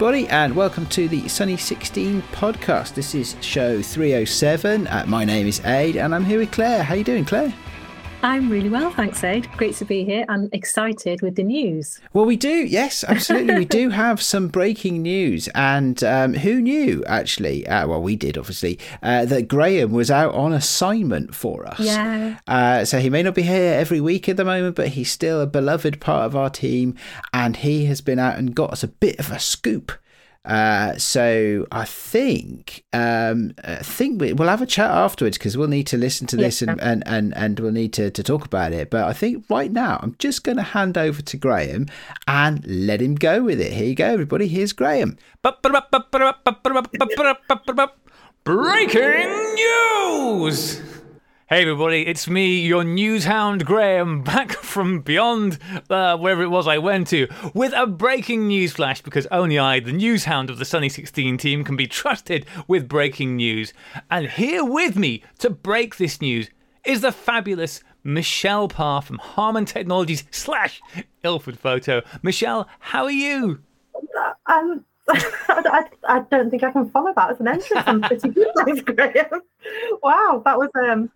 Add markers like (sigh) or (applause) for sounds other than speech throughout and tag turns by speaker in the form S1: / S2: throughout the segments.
S1: everybody, and welcome to the Sunny 16 podcast. This is show 307. Uh, my name is Ade, and I'm here with Claire. How you doing, Claire?
S2: I'm really well, thanks, Ade. Great to be here. I'm excited with the news.
S1: Well, we do, yes, absolutely. we do (laughs) have some breaking news. And um, who knew, actually? Uh, well, we did, obviously, uh, that Graham was out on assignment for us.
S2: Yeah.
S1: Uh, so he may not be here every week at the moment, but he's still a beloved part of our team. And he has been out and got us a bit of a scoop uh, so I think um, I think we, will have a chat afterwards because we'll need to listen to this yeah. and, and, and, and we'll need to, to talk about it. But I think right now I'm just going to hand over to Graham and let him go with it. Here you go, everybody. Here's Graham.
S3: Breaking news! Hey everybody, it's me, your news hound Graham, (laughs) back from beyond uh, wherever it was I went to, with a breaking news flash because only I, the news hound of the Sunny 16 team, can be (laughs) trusted with breaking news. And here with me to break this news is the fabulous Michelle Parr from Harman Technologies slash Ilford Photo. Michelle, how are you?
S4: Um, (laughs) I, I, don't think I can follow that as an entrance. I'm pretty good, Graham. Wow, that was um,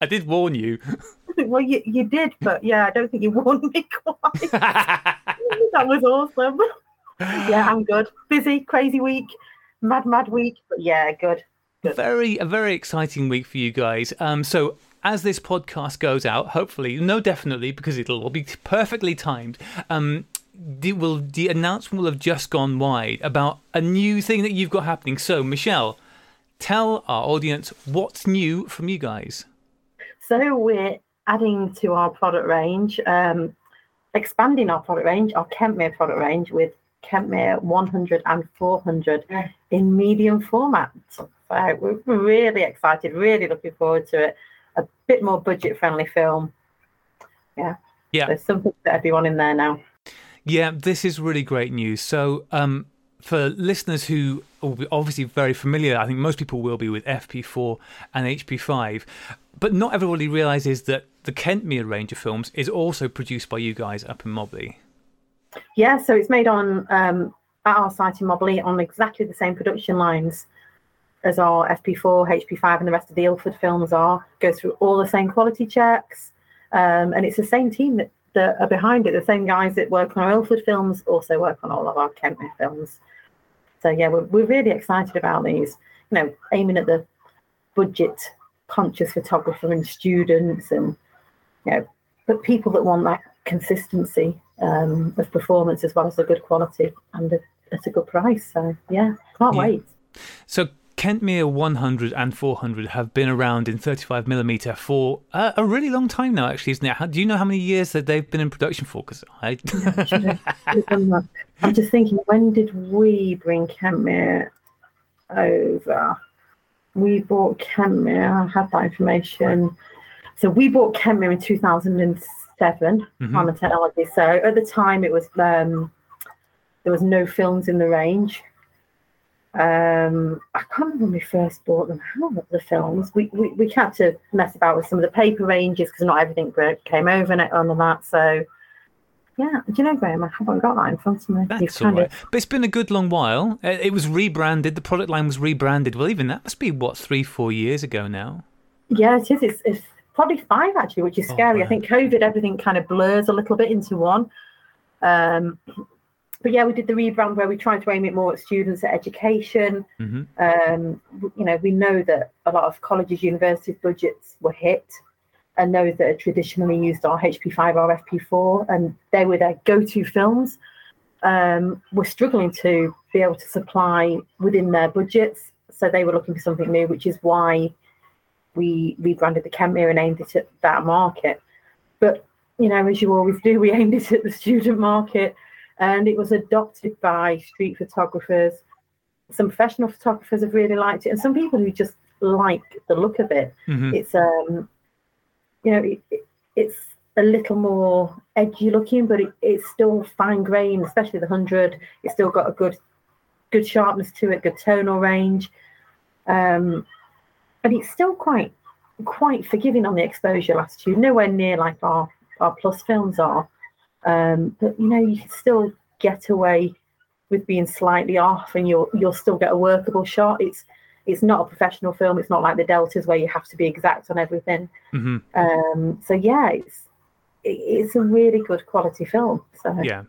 S3: I did warn you. (laughs)
S4: well, you, you did, but yeah, I don't think you (laughs) warned me quite. (laughs) that was awesome. yeah, I'm good. Busy, crazy week, mad, mad week, but yeah, good. good.
S3: Very, a very exciting week for you guys. Um, so as this podcast goes out, hopefully, no, definitely, because it'll all be perfectly timed. Um, the, will the announcement will have just gone wide about a new thing that you've got happening. So, Michelle, tell our audience what's new from you guys.
S4: So we're adding to our product range, um, expanding our product range, our Kentmere product range with Kentmere 100 and 400 in medium format. So we're really excited, really looking forward to it. A bit more budget friendly film. Yeah.
S3: Yeah.
S4: There's something for everyone in there now.
S3: Yeah, this is really great news. So, um, for listeners who will be obviously very familiar, I think most people will be with FP4 and HP5, but not everybody realizes that the Kentmere range of films is also produced by you guys up in Mobberley.
S4: Yeah, so it's made on um, at our site in Mobberley on exactly the same production lines as our FP4, HP5, and the rest of the Ilford films are. Goes through all the same quality checks, um, and it's the same team that, that are behind it. The same guys that work on our Ilford films also work on all of our Kentmere films. So yeah, we're, we're really excited about these. You know, aiming at the budget conscious photographer and students and you know but people that want that consistency um, of performance as well as a good quality and a, at a good price so yeah can't yeah. wait
S3: so Kentmere 100 and 400 have been around in 35mm for uh, a really long time now, actually, isn't it? How, do you know how many years that they've been in production for? Because I. (laughs) (laughs)
S4: I'm just thinking, when did we bring Kentmere over? We bought Kentmere. I have that information. So we bought Kentmere in 2007 mm-hmm. on technology. So at the time, it was um, there was no films in the range. Um, I can't remember when we first bought them. How about the films? We, we we had to mess about with some of the paper ranges because not everything came over and on that. So yeah, do you know, Graham? I haven't got that in front of me.
S3: That's all right. Of... But it's been a good long while. Uh, it was rebranded. The product line was rebranded. Well, even that must be what three, four years ago now.
S4: Yeah, it is. It's, it's probably five actually, which is oh, scary. Oh, I think COVID, everything kind of blurs a little bit into one. Um, but yeah, we did the rebrand where we tried to aim it more at students at education. Mm-hmm. Um, you know, we know that a lot of colleges, universities' budgets were hit and those that had traditionally used our HP5 or FP4, and they were their go-to films, um, were struggling to be able to supply within their budgets. So they were looking for something new, which is why we rebranded the Kentmere and aimed it at that market. But you know, as you always do, we (laughs) aimed it at the student market, and it was adopted by street photographers. Some professional photographers have really liked it, and some people who just like the look of it. Mm-hmm. It's um, you know, it, it's a little more edgy looking, but it, it's still fine grain, especially the hundred. It's still got a good, good sharpness to it, good tonal range, um, and it's still quite, quite forgiving on the exposure latitude. Nowhere near like our our plus films are, um, but you know, you can still get away with being slightly off, and you'll you'll still get a workable shot. It's it's not a professional film. It's not like the deltas where you have to be exact on everything.
S3: hmm
S4: Um, so yeah, it's it's a really good quality film. So
S3: Yeah.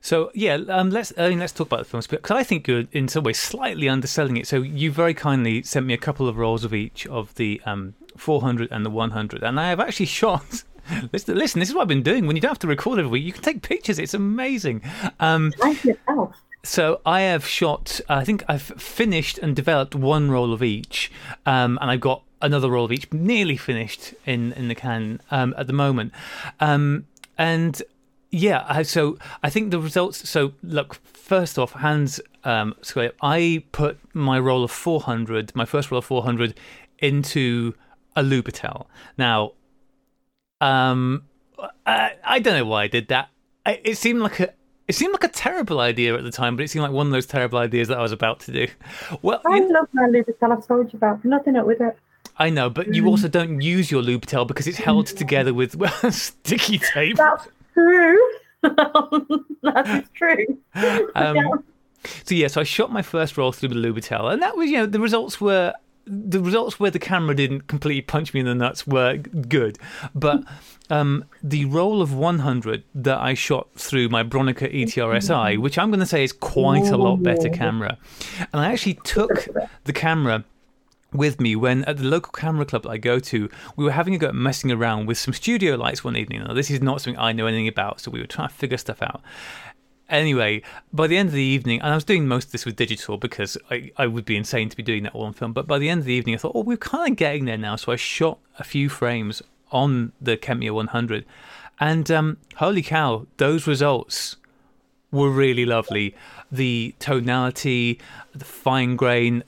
S3: So yeah, um, let's I mean, let's talk about the films because I think you're in some ways slightly underselling it. So you very kindly sent me a couple of rolls of each of the um, 400 and the 100, and I have actually (laughs) shot. Listen, listen, this is what I've been doing. When you don't have to record every week, you can take pictures. It's amazing. Um,
S4: yourself.
S3: So I have shot. I think I've finished and developed one roll of each, um, and I've got another roll of each, nearly finished in in the can um, at the moment. Um, and yeah, so I think the results. So look, first off, hands um, Square. I put my roll of 400, my first roll of 400, into a Lubitel. Now, um, I, I don't know why I did that. I, it seemed like a it seemed like a terrible idea at the time, but it seemed like one of those terrible ideas that I was about to do. Well,
S4: I
S3: you-
S4: love my Lubitel. I've told you about nothing up with it.
S3: I know, but you also don't use your Lubitel because it's held together with (laughs) well, sticky tape.
S4: That's true. (laughs) that is true.
S3: Um, so yeah, so I shot my first roll through the Lubitel, and that was you know the results were the results where the camera didn't completely punch me in the nuts were good, but um, the roll of 100 that I shot through my Bronica ETRSI, which I'm going to say is quite a lot better camera, and I actually took the camera with me when at the local camera club that I go to, we were having a go at messing around with some studio lights one evening. Now, this is not something I know anything about, so we were trying to figure stuff out. Anyway, by the end of the evening, and I was doing most of this with digital because I, I would be insane to be doing that all on film, but by the end of the evening, I thought, oh, we're kind of getting there now. So I shot a few frames on the Kentmere 100, and um, holy cow, those results were really lovely. The tonality, the fine grain,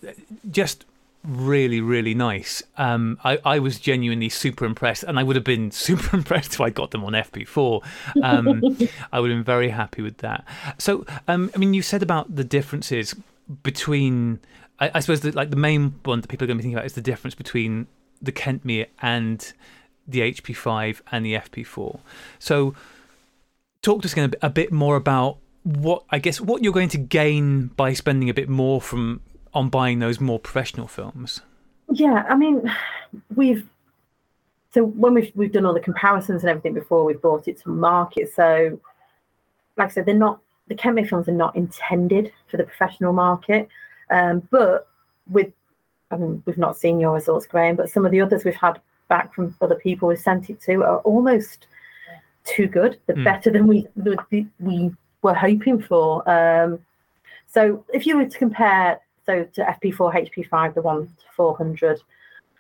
S3: just really, really nice. Um, I, I was genuinely super impressed, and I would have been (laughs) super impressed if I got them on FP4. Um, (laughs) I would have been very happy with that. So, um, I mean, you said about the differences between. I, I suppose that like the main one that people are going to be thinking about is the difference between the Kentmere and the HP5 and the FP4. So, talk to us again a bit, a bit more about what I guess what you're going to gain by spending a bit more from on buying those more professional films.
S4: Yeah, I mean, we've so when we've we've done all the comparisons and everything before we've brought it to market. So, like I said, they're not the Kentmere films are not intended for the professional market, um, but with I mean, we've not seen your results, Graham, but some of the others we've had back from other people we've sent it to are almost too good. They're
S3: Mm.
S4: better than we we we were hoping for. Um, so if you were to compare, so to FP4, HP5, the one to 400,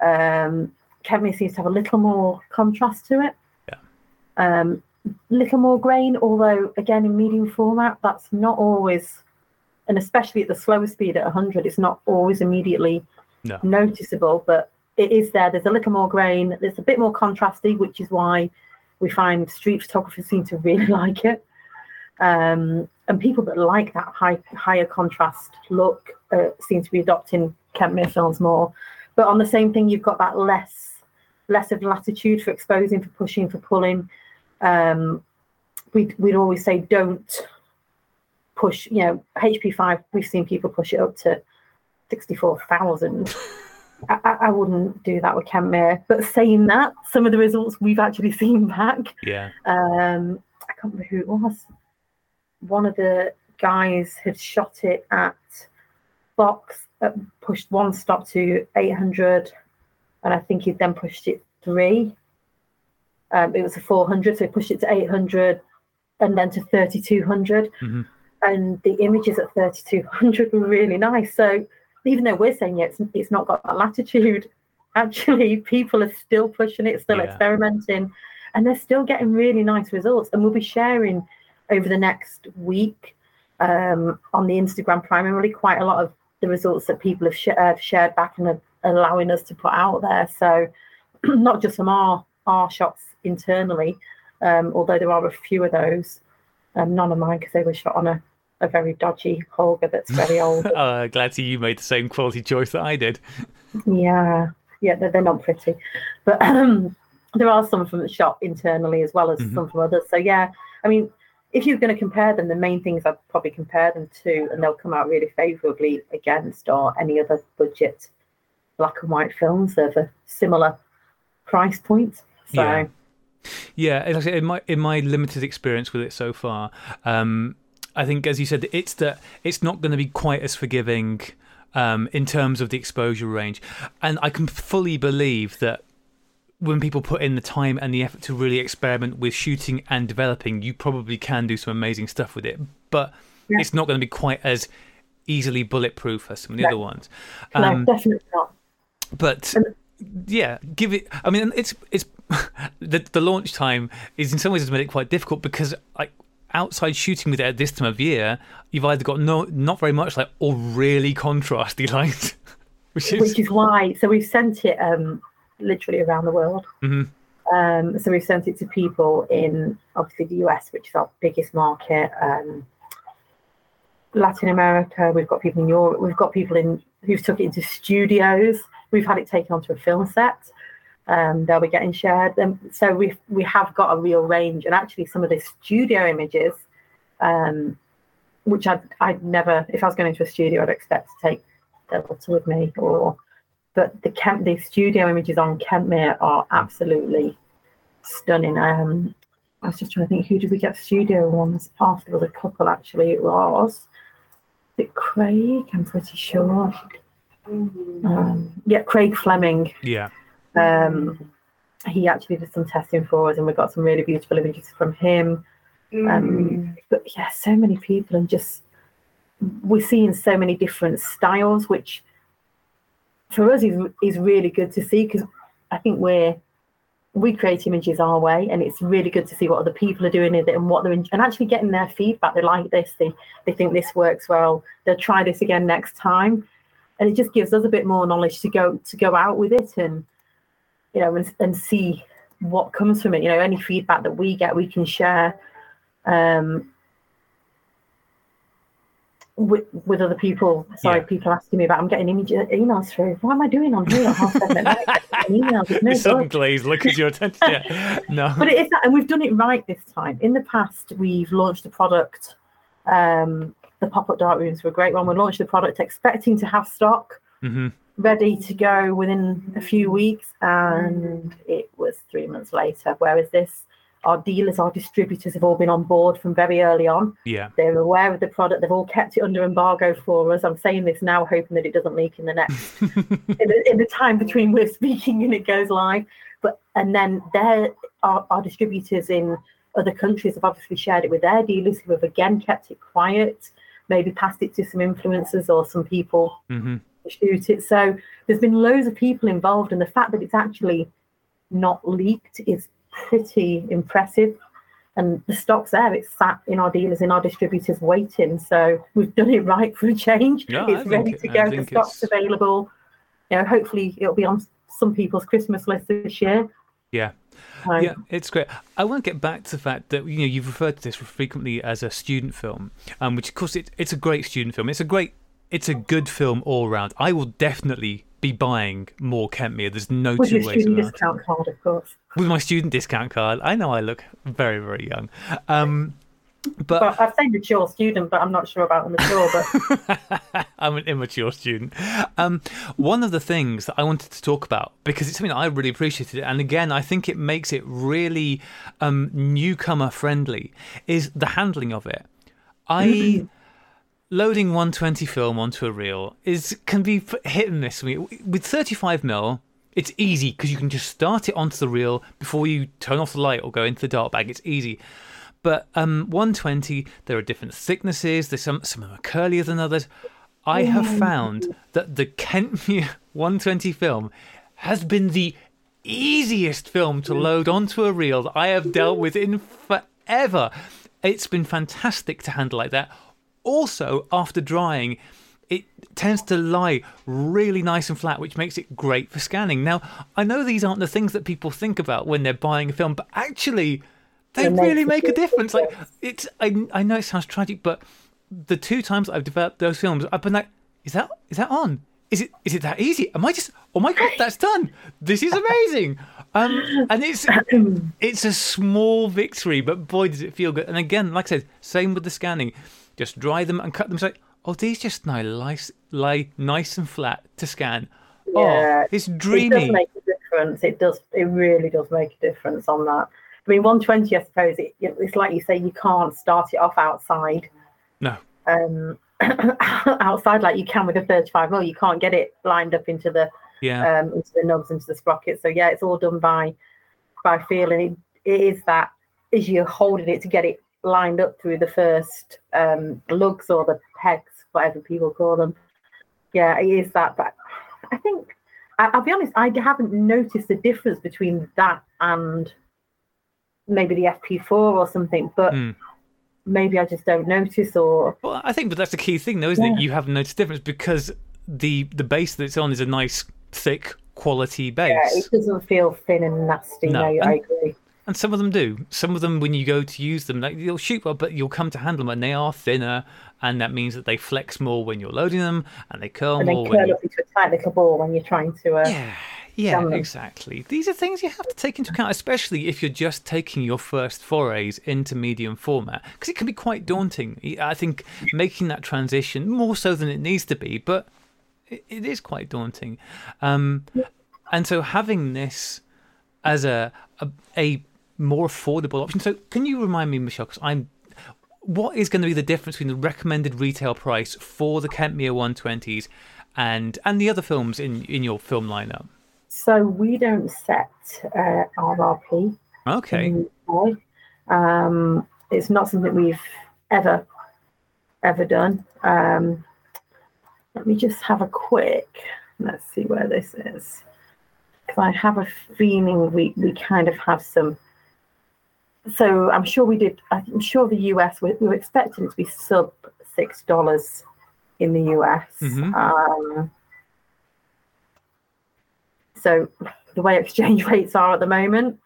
S4: um, Kentmere seems to have a little more contrast to it.
S3: Yeah.
S4: Um, little more grain, although again in medium format, that's not always, and especially at the slower speed at 100, it's not always immediately
S3: No.
S4: noticeable, but it is there. There's a little more grain. There's a bit more contrasty, which is why we find street photographers seem to really (laughs) like it. Um, and people that like that high, higher contrast look uh, seem to be adopting Kentmere films more. But on the same thing, you've got that less less of latitude for exposing, for pushing, for pulling. Um, we'd, we'd always say don't push, you know, HP5, we've seen people push it up to 64,000. (laughs) I, I I wouldn't do that with Kentmere. But saying that, some of the results we've actually (laughs) seen back,
S3: Yeah.
S4: um, I can't remember who it was. One of the guys had shot it at box, uh, pushed one stop to 800, and I think he then pushed it three. Um, it was a 400, so he pushed it to 800 and then to 3200.
S3: Mhm.
S4: And the images at 3200 were really nice. So even though we're saying yeah, it's, it's not got that latitude, actually, people are still pushing it, still
S3: Yeah.
S4: experimenting, and they're still getting really nice results. And we'll be sharing over the next week um, on the Instagram primarily quite a lot of the results that people have sh- uh, shared back and are allowing us to put out there. So (clears throat) not just from our our shots internally, um, although there are a few of those. Um, none of mine because they were shot on a, a very dodgy Holga that's very (laughs) old.
S3: Uh, glad to see you made the same quality choice that I did.
S4: Yeah, yeah, they're, they're not pretty, but um, (clears throat) there are some from the shop internally as well as
S3: Mhm.
S4: some from others. So yeah, I mean, if you're going to compare them, the main things I'd probably compare them to, and they'll come out really favourably against, are any other budget black and white films of a similar price point. So.
S3: Yeah. Yeah, in my in my limited experience with it so far, um, I think, as you said, it's that it's not going to be quite as forgiving um, in terms of the exposure range, and I can fully believe that when people put in the time and the effort to really experiment with shooting and developing, you probably can do some amazing stuff with it, but
S4: Yeah.
S3: it's not going to be quite as easily bulletproof as some of the
S4: No.
S3: other ones.
S4: no,
S3: Um,
S4: definitely not.
S3: but yeah, give it. I mean, it's it's (laughs) the the launch time is in some ways has made it quite difficult because like outside shooting with it at this time of year, you've either got no not very much light or really contrasty (laughs) light, which is
S4: Which is why, so we've sent it um, literally around the world.
S3: Mhm.
S4: Um, so we've sent it to people in obviously the US, which is our biggest market, um, Latin America. We've got people in Europe. We've got people in who've took it into studios. We've had it taken onto a film set. Um, they'll be getting shared. And so we we have got a real range. And actually, some of the studio images, um, which I'd I'd never, if I was going into a studio, I'd expect to take Delta with me. Or, but the Kent, the studio images on Kentmere are absolutely stunning. Um, I was just trying to think, who did we get studio ones off? There was a couple actually. It was, is it Craig? I'm pretty sure. Um, yeah, Craig Fleming.
S3: yeah,
S4: Um, he actually did some testing for us, and we got some really beautiful images from him. Um, but yeah, so many people, and just we're seeing so many different styles, which for us is is really good to see because I think we're we create images our way, and it's really good to see what other people are doing with it and what they're and actually getting their feedback. They like this, they they think this works well. They'll try this again next time, and it just gives us a bit more knowledge to go to go out with it and you know and, and see what comes from it. You know, any feedback that we get, we can share. Um, with, with other people, sorry,
S3: Yeah.
S4: people asking me about. I'm getting image, emails through. What am I doing on here? half seven (laughs) at night? Emails. No good.
S3: glaze look at your attention. Yeah. (laughs) No,
S4: But it is that, and we've done it right this time. In the past, we've launched a product. Um, the pop-up dark rooms were a great one. We launched the product expecting to have stock
S3: hmm
S4: ready to go within a few weeks, and it was three months later. Whereas this, our dealers, our distributors have all been on board from very early on.
S3: yeah,
S4: They're aware of the product. They've all kept it under embargo for us. I'm saying this now, hoping that it doesn't leak in the next (laughs) in, the, in the time between we're speaking and it goes live. But and then there our, our distributors in other countries have obviously shared it with their dealers who have again kept it quiet, maybe passed it to some influencers or some people
S3: hmm
S4: shoot it. So there's been loads of people involved, and the fact that it's actually not leaked is pretty impressive. And the stock's there; it's sat in our dealers, in our distributors, waiting. So we've done it right for a change.
S3: Yeah, I
S4: it's ready
S3: think-
S4: to
S3: I
S4: go. The stock's
S3: it's-
S4: available. You know, hopefully it'll be on some people's Christmas list this year.
S3: yeah.
S4: So,
S3: Yeah, it's great. I want to get back to the fact that you know you've referred to this frequently as a student film, um, which of course it, it's a great student film. It's a great, it's a good film all round. I will definitely be buying more Kentmere. There's no
S4: with
S3: two ways about it.
S4: discount card, of course.
S3: With my student discount card, I know I look very very young, um, but
S4: Well, I'd say mature student, but I'm not sure about the mature. But (laughs)
S3: I'm an immature student. Um, one of the things that I wanted to talk about because it's something that I really appreciated, and again, I think it makes it really um, newcomer friendly, is the handling of it. I loading 120 film onto a reel is can be hit and miss. With 35 mil, it's easy because you can just start it onto the reel before you turn off the light or go into the dark bag. It's easy. But um, 120, there are different thicknesses. There's some some of them are curlier than others. I have found that the Kentmere (laughs) 120 film has been the easiest film to load onto a reel that I have dealt with in forever. It's been fantastic to handle like that. Also, after drying, it tends to lie really nice and flat, which makes it great for scanning. Now, I know these aren't the things that people think about when they're buying a film, but actually, they
S4: It
S3: really make a difference. Like it's, I, I know it sounds tragic, but the two times I've developed those films, I've been like, is that is that on? is it is it that easy? Am I just? Oh my god, that's done. This is amazing. Um, and it's it's a small victory, but boy, does it feel good. And again, like I said, same with the scanning. Just dry them and cut them. So, oh, these just now lie, lie nice and flat to scan.
S4: Yeah,
S3: oh, it's
S4: It
S3: dreamy.
S4: does make a difference. It does. It really does make a difference on that. I mean, 120, I suppose. It, it's like you say, you can't start it off outside.
S3: no,
S4: Um, (coughs) outside like you can with a 35 mil. You can't get it lined up into the
S3: yeah,
S4: um, into the nubs, into the sprockets. So yeah, it's all done by by feeling. It, it is that as you're holding it to get it lined up through the first um, lugs or the pegs, whatever people call them. Yeah, it is that. But I think I'll be honest, I haven't noticed the difference between that and maybe the FP4 or something. But
S3: Hmm.
S4: maybe I just don't notice or
S3: Well, I think, but that's the key thing, though, isn't it? You haven't noticed difference because the the base that it's on is a nice, thick, quality base.
S4: yeah, it doesn't feel thin and nasty.
S3: No,
S4: No, I agree.
S3: And some of them do. Some of them, when you go to use them, like you'll shoot well, but you'll come to handle them, and they are thinner, and that means that they flex more when you're loading them, and they curl
S4: And
S3: more
S4: then
S3: when
S4: curl
S3: you...
S4: up into a tight little ball when you're trying to. Uh,
S3: Yeah, yeah, exactly. These are things you have to take into account, especially if you're just taking your first forays into medium format, because it can be quite daunting. I think making that transition more so than it needs to be, but it, it is quite daunting. Um, and so having this as a, a a more affordable option. So can you remind me, Michelle? Because I'm. What is going to be the difference between the recommended retail price for the Kentmere 120s and and the other films in in your film lineup?
S4: So we don't set uh, RRP.
S3: Okay.
S4: in the UK. Um, it's not something we've ever ever done. Um, let me just have a quick. Let's see where this is. Because I have a feeling we we kind of have some. So I'm sure we did. I'm sure the US we, we were expecting it to be sub six dollars in the US.
S3: Mhm.
S4: Um, so the way exchange (laughs) rates are at the moment,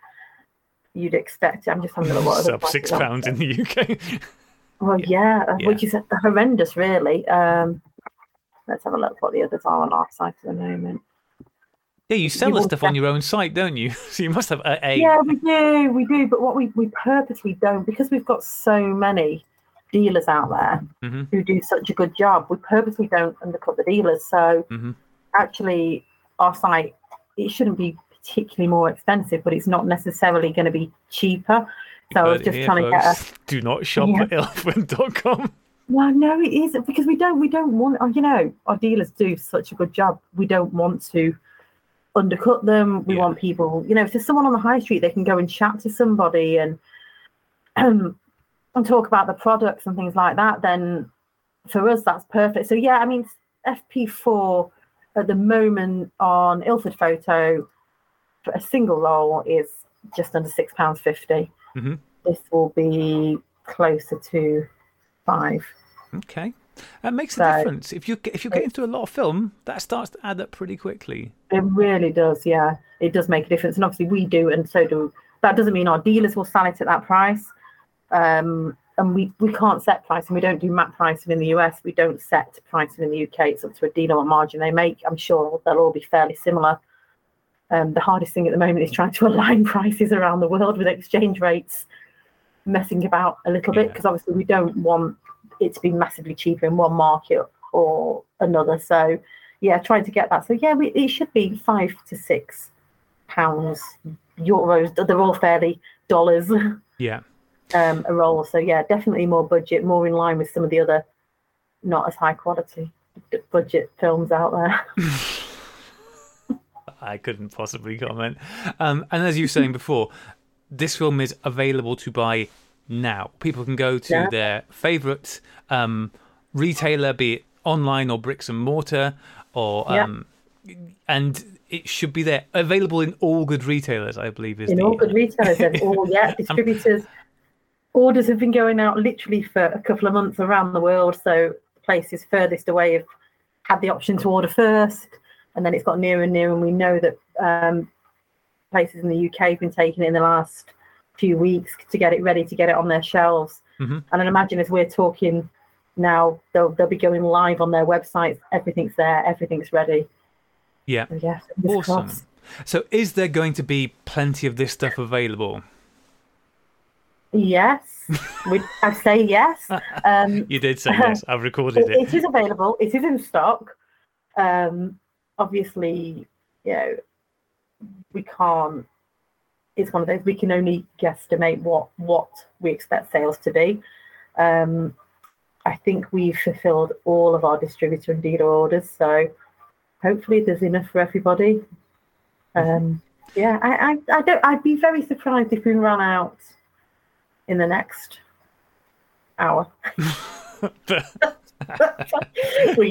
S4: you'd expect. I'm just having a look.
S3: Sub six pounds in the UK.
S4: Well, yeah,
S3: Yeah.
S4: which is horrendous, really. Um, let's have a look what the others are on our site at the moment.
S3: Yeah, you sell
S4: You
S3: the stuff on your own site, don't you? (laughs) So you must have a. a
S4: Yeah, we do, we do. But what we we purposely don't because we've got so many dealers out there
S3: Mhm.
S4: who do such a good job. We purposely don't undercut the dealers. So
S3: Mhm.
S4: actually, our site it shouldn't be particularly more expensive, but it's not necessarily going to be cheaper. So I was just trying to get a.
S3: Do not shop
S4: Yeah.
S3: at elephant.com.
S4: Well, no, it is because we don't. We don't want. oh, You know, our dealers do such a good job. We don't want to undercut them. We
S3: Yeah.
S4: want people. You know, if there's someone on the high street, they can go and chat to somebody and um, and talk about the products and things like that. Then for us, that's perfect. So yeah, I mean, FP4 at the moment on Ilford Photo for a single roll is just under six pounds 50
S3: Mhm.
S4: This will be closer to five.
S3: Okay. That makes a difference. If you if you're getting through a lot of film, that starts to add up pretty quickly.
S4: It really does, yeah. It does make a difference, and obviously we do, and so do. That doesn't mean our dealers will sell it at that price, um, and we we can't set pricing. We don't do map pricing in the US. We don't set pricing in the UK. It's up to a dealer what margin they make. I'm sure they'll all be fairly similar. Um, the hardest thing at the moment is trying to (laughs) align prices around the world with exchange rates messing about a little bit because obviously we don't want it to be massively cheaper in one market or another. So yeah, trying to get that. So yeah, we, it should be five to six pounds, euros. They're all fairly dollars
S3: Yeah. (laughs)
S4: um, a roll. So yeah, definitely more budget, more in line with some of the other not as high quality budget films out there. (laughs)
S3: I couldn't possibly comment. Um, and as you were saying before, this film is available to buy now. People can go to
S4: Yeah.
S3: their favourite um, retailer, be it online or bricks and mortar, or
S4: Yeah.
S3: um, and it should be there, available in all good retailers. I believe is
S4: in
S3: the
S4: all good retailers and (laughs) all yeah distributors orders have been going out literally for a couple of months around the world so places furthest away have had the option to order first and then it's got nearer and nearer and we know that um, places in the uk have been taking it in the last few weeks to get it ready to get it on their shelves
S3: Mhm.
S4: and i imagine as we're talking now they'll they'll be going live on their websites. Everything's there. Everything's ready.
S3: Yeah.
S4: So, yeah.
S3: Awesome.
S4: crossed.
S3: So, is there going to be plenty of this stuff available?
S4: Yes. (laughs) we, I say yes. Um, (laughs)
S3: You did say yes. (laughs) I've recorded
S4: it,
S3: it.
S4: it is available. It is in stock. Um, obviously, you know, we can't. It's one of those we can only guesstimate what what we expect sales to be. Um, I think we've fulfilled all of our distributor and dealer orders, so hopefully there's enough for everybody. Um, yeah, I, I, I don't. I'd be very surprised if we run out in the next hour. (laughs)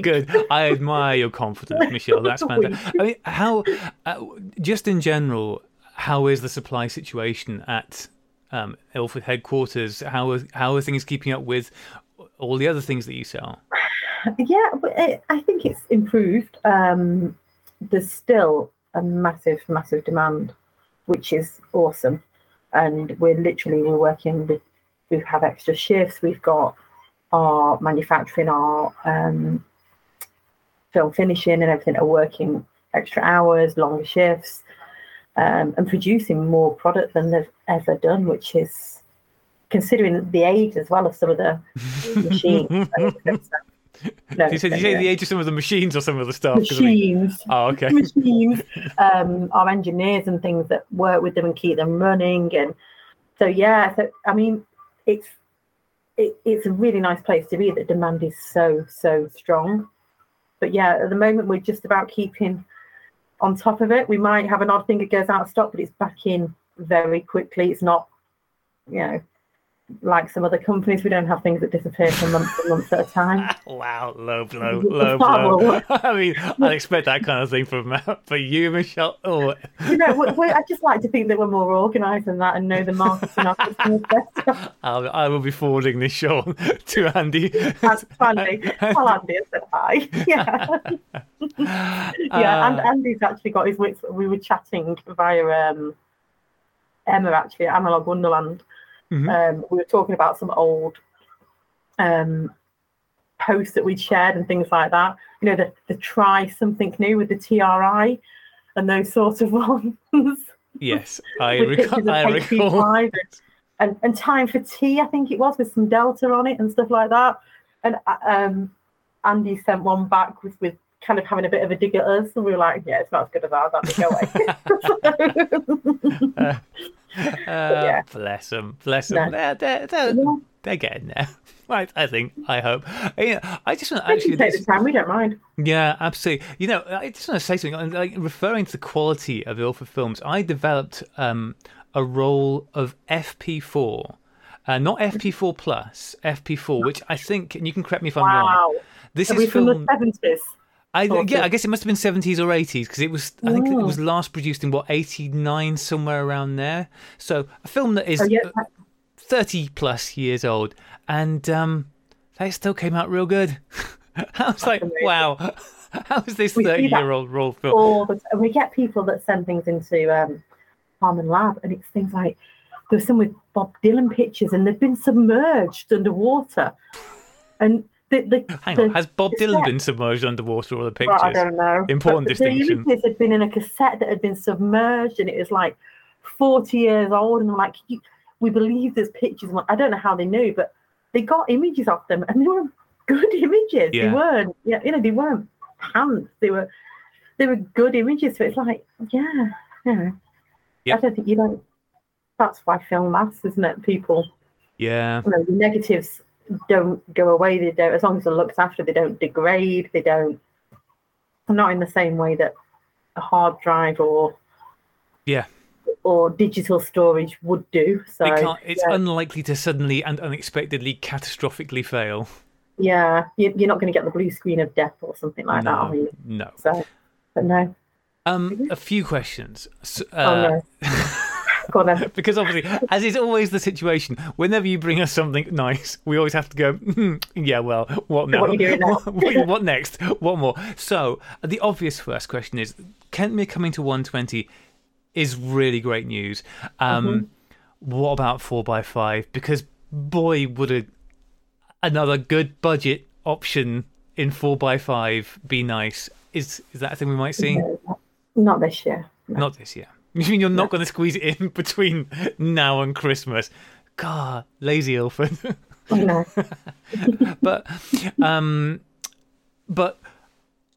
S3: Good. I admire your confidence, Michelle. That's (laughs) fantastic. I mean, how, uh, just in general, how is the supply situation at um, Ilford headquarters? How are, how are things keeping up with all the other things that you sell?
S4: Yeah, I think it's improved. Um, there's still a massive, massive demand, which is awesome. And we're literally we're working with. We have extra shifts. We've got our manufacturing, our um, film finishing, and everything are working extra hours, longer shifts, um, and producing more product than they've ever done, which is considering the age as well of some of the (laughs) machines. (laughs) No,
S3: Did you say, did you say the age of some of the machines or some of the stuff? 'Cause I mean-
S4: machines,
S3: oh, okay. (laughs)
S4: machines, um, our engineers and things that work with them and keep them running. And so, yeah, so I mean, it's it, it's a really nice place to be. The demand is so so strong. But yeah, at the moment we're just about keeping on top of it. We might have an odd thing that goes out of stock, but it's back in very quickly. It's not, you know, like some other companies. We don't have things that disappear for months and months at a time. (laughs)
S3: Wow, low blow, low blow. I mean, I'd expect that kind of thing from (laughs) for you, Michelle. Oh,
S4: you know, we we I just like to think that we're more organised than that and know the market and our customers better. (laughs)
S3: I'll, I will be forwarding this show to Andy.
S4: That's funny. Well, Andy said hi. Yeah. yeah, and
S3: Uh,
S4: Andy's actually got his wits. We were chatting via um, Emma actually at Analog Wonderland.
S3: Mhm.
S4: Um, we were talking about some old um, posts that we'd shared and things like that. You know, the, the try something new with the TRI and those sorts of (laughs) ones.
S3: yes, I. (laughs) I recall.
S4: And, and time for tea, I think it was, with some Delta on it and stuff like that. And uh, um, Andy sent one back with, with kind of having a bit of a dig at us, and we were like, "Yeah, it's not as good as ours. Go away." (laughs)
S3: Uh,
S4: yeah.
S3: Bless them, bless them.
S4: No.
S3: They're, they're, they're,
S4: Yeah.
S3: they're getting there. (laughs) Right, I think. I hope. Yeah, I just want to
S4: we
S3: actually.
S4: take the time. We don't mind.
S3: Yeah, absolutely. You know, I just want to say something. Like referring to the quality of Ilford films, I developed um, a role of FP4, uh, not FP4 plus, FP4, which I think, and you can correct me if I'm wrong.
S4: Wow.
S3: This
S4: Are we
S3: is
S4: from
S3: film.
S4: the seventies?
S3: I,
S4: sort
S3: yeah. I guess it must have been 70s or 80s because it was. I think it
S4: Oh.
S3: was last produced in what 89, somewhere around there. So a film that is
S4: Oh, yeah.
S3: 30 plus years old, and um, they still came out real good. (laughs) I was like, wow, how is this
S4: We see that
S3: 30 year old roll film?
S4: all the and we get people that send things into um, Harman Lab, and it's things like there's some with Bob Dylan pictures, and they've been submerged underwater, and the the,
S3: Hang
S4: the
S3: on, has Bob Dylan
S4: set-
S3: been submerged underwater all the
S4: Well, I
S3: pictures?
S4: don't know.
S3: Important
S4: But
S3: distinction.
S4: The images had been in a cassette that had been submerged, and it was like 40 years old. And I'm like, "You- we believe there's pictures. I don't know how they knew, but they got images of them, and they were (laughs) good images.
S3: Yeah.
S4: They weren't, yeah, you know, they weren't pants. They were, they were good images. So it's like, yeah, yeah.
S3: Yeah.
S4: I don't think you don't. That's why film lasts, isn't it? People,
S3: Yeah,
S4: you know, the negatives don't go away. They don't, as long as they're looked after, they don't degrade. They don't, not in the same way that a hard drive or
S3: yeah.
S4: or digital storage would do. So
S3: It it's
S4: yeah,
S3: unlikely to suddenly and unexpectedly catastrophically fail.
S4: yeah, you, you're not going to get the blue screen of death or something like that, are you?
S3: no.
S4: So, but no.
S3: Um, a few questions. S-
S4: Oh
S3: uh,
S4: no. (laughs) Go on (laughs)
S3: because obviously, as is always the situation, whenever you bring us something nice, we always have to go, "Hmm, yeah, well, what now?
S4: What are you doing (laughs) now?"
S3: what, what- what next? What more? So, the obvious first question is Kentmere coming to 120 is really great news. Um,
S4: Mm-hmm.
S3: What about 4x5? Because, boy, would a another good budget option in four x five be nice? Is is that a thing we might see?
S4: No, not this year. No.
S3: Not this year. You (laughs) mean you're not going to squeeze it in between now and Christmas? God, lazy Ilford. (laughs) But um, but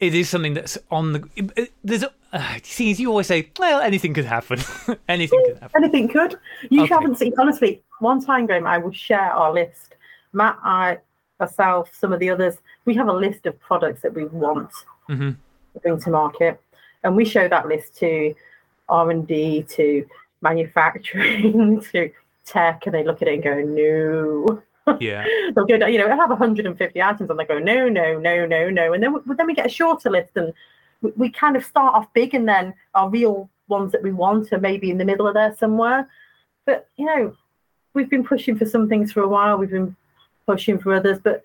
S3: it is something that's on the. It, it- there's a, uh, see, as you always say, well, anything could happen. (laughs) anything could happen.
S4: Anything could. You
S3: Okay.
S4: haven't seen, honestly, one time, Graham, I will share our list. Matt, I, myself, some of the others, we have a list of products that we want
S3: mm-hmm.
S4: to bring to market. And we show that list to R&D, to manufacturing, (laughs) to tech, and they look at it and go, no.
S3: Yeah. (laughs)
S4: They'll go you know, I have 150 items and they go, no, no, no, no, no. And then, we- then we get a shorter list and we, we kind of start off big and then our real ones that we want are maybe in the middle of there somewhere. But, you know, we've been pushing for some things for a while. We've been pushing for others, but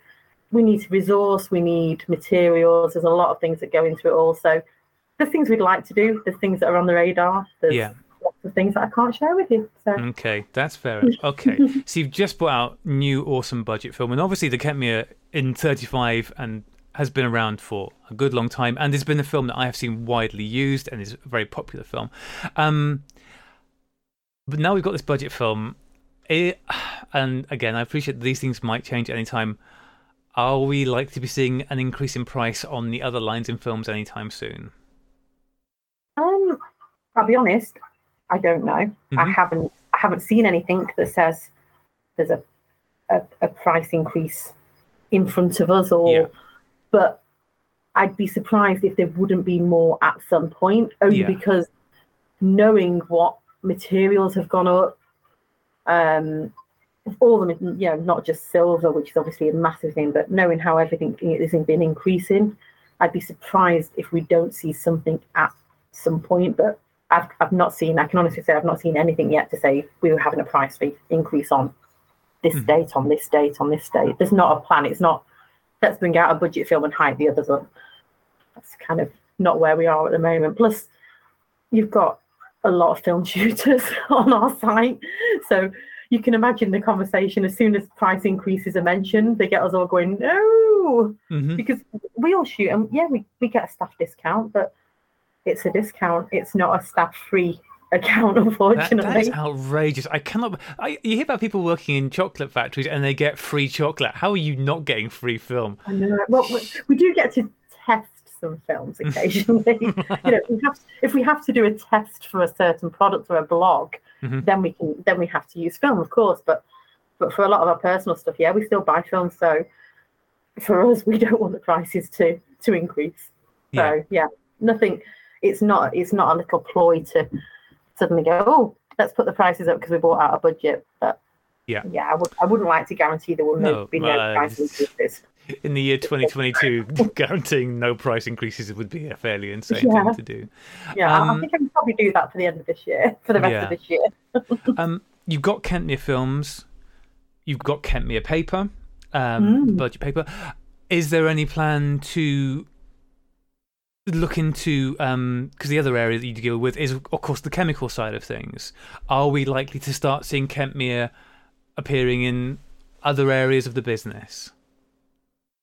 S4: we need resource, we need materials. There's a lot of things that go into it also. There's things we'd like to do. There's things that are on the radar. There's
S3: Yeah.
S4: lots of things that I can't share with you. So
S3: Okay, that's fair. (laughs) Okay, so you've just put out new awesome budget film, and obviously the Kentmere in 35 and has been around for a good long time, and it's been a film that I have seen widely used and is a very popular film. Um, but now we've got this budget film, it, and again, I appreciate these things might change anytime. Are we likely to be seeing an increase in price on the other lines in films anytime soon?
S4: I'll be honest, I don't know. I
S3: Mhm.
S4: haven't I haven't seen anything that says there's a a, a price increase in front of us or
S3: Yeah.
S4: but I'd be surprised if there wouldn't be more at some point, only
S3: Yeah.
S4: because knowing what materials have gone up, um, all the you know not just silver, which is obviously a massive thing, but knowing how everything has been increasing, I'd be surprised if we don't see something at some point. But I've I've not seen. I can honestly say I've not seen anything yet to say we were having a price fee increase on this
S3: Mhm.
S4: date, on this date, on this date. There's not a plan. It's not let's bring out a budget film and hype the others up. That's kind of not where we are at the moment. Plus, you've got a lot of film (laughs) shooters on our site, so you can imagine the conversation as soon as price increases are mentioned, they get us all going no
S3: hmm
S4: because we all shoot and yeah we, we get a staff discount but it's a discount it's not a staff free (laughs) account
S3: That,
S4: unfortunately
S3: that is outrageous. I cannot. I, you hear about people working in chocolate factories and they get free chocolate. How are you not getting free film?
S4: I know. well we, do get to test some films (laughs) occasionally you know if we, have, if we have to do a test for a certain product or a blog
S3: Mhm.
S4: then we can then we have to use film of course but but for a lot of our personal stuff yeah we still buy film so for us we don't want the prices to to increase
S3: Yeah.
S4: So yeah, nothing. It's not. It's not a little ploy to suddenly go. Oh, let's put the prices up because we bought out a budget. But
S3: Yeah.
S4: yeah, I would. I wouldn't like to guarantee there will no, be no
S3: uh,
S4: price increases.
S3: In the year 2022, (laughs) guaranteeing no price increases would be a fairly insane
S4: Yeah.
S3: thing to do.
S4: Yeah, I- I
S3: um,
S4: think I can probably do that for the end of this year. (laughs) For the rest
S3: Yeah.
S4: of this year. (laughs)
S3: Um, you've got Kentmere Films, you've got Kentmere Paper, um,
S4: Mm.
S3: budget paper. Is there any plan to look into? Because the other area that you deal with is, of course, the chemical side of things. Are we likely to start seeing Kentmere appearing in other areas of the business?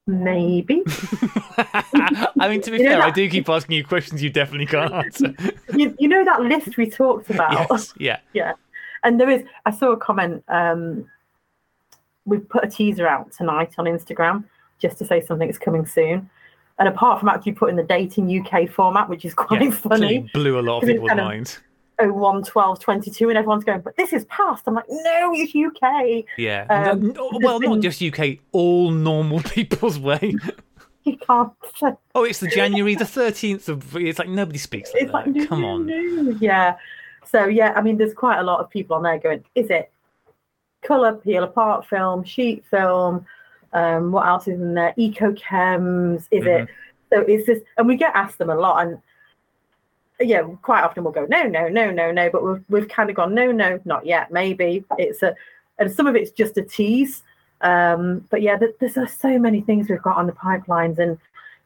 S4: Maybe. (laughs)
S3: I mean, to be
S4: You
S3: fair, I do keep asking you questions you definitely can't answer. (laughs)
S4: you, you know that list we talked about.
S3: yes, yeah, (laughs)
S4: Yeah, and there is. I saw a comment. Um, we've put a teaser out tonight on Instagram just to say something's coming soon. And apart from actually putting the date in UK format, which is quite
S3: yeah. (laughs)
S4: funny,
S3: blew a lot of people's
S4: kind of-
S3: minds.
S4: 01, 12, 22, and everyone's going, but this is past. I'm like, no, it's UK.
S3: Yeah.
S4: Um,
S3: No- no-
S4: there's
S3: well, not just UK, all normal (laughs) people's way.
S4: You can't.
S3: Oh, it's the January the 13th of. It's like nobody speaks like
S4: It's
S3: that.
S4: like, no,
S3: Come on.
S4: Yeah. So, yeah, I mean, there's quite a lot of people on there going, is it colour, peel apart film, sheet film? Um, what else is in there? Eco chems? Is
S3: Mhm.
S4: it? So it's just, and we get asked them a lot, and yeah, quite often we'll go, no, no, no, no, no, but we've we've kind of gone, no, no, not yet, maybe. It's a, and some of it's just a tease. Um, but yeah, there, there's so many things we've got on the pipelines and